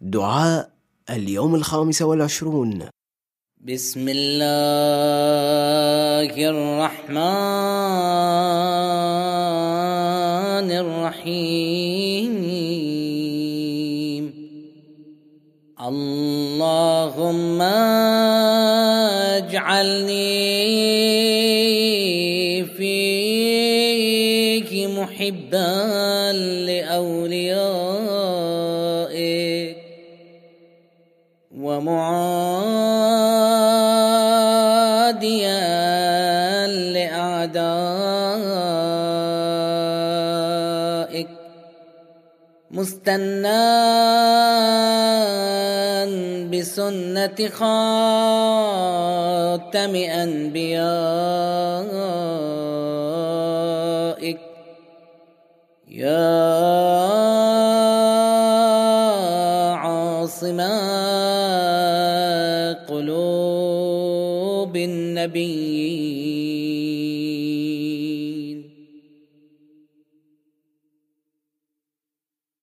دعاء اليوم الخامس والعشرون. بسم الله الرحمن الرحيم. اللهم اجعلني فيك محبا لأوليائك ومعاديا لأعدائك مستنى بسنة خاتم أنبيائك. يا عاصم قلوب النبيين